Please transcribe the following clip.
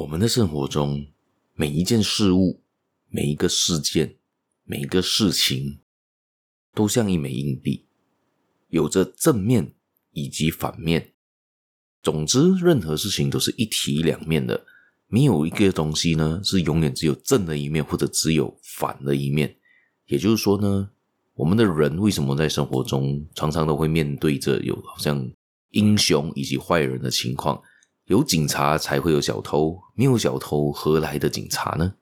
我们的生活中，每一件事物、每一个事件、每一个事情，都像一枚硬币，有着正面以及反面。总之，任何事情都是一体两面的，没有一个东西呢是永远只有正的一面，或者只有反的一面。也就是说呢，我们的人为什么在生活中常常都会面对着有好像英雄以及坏人的情况？有警察才会有小偷，没有小偷何来的警察呢？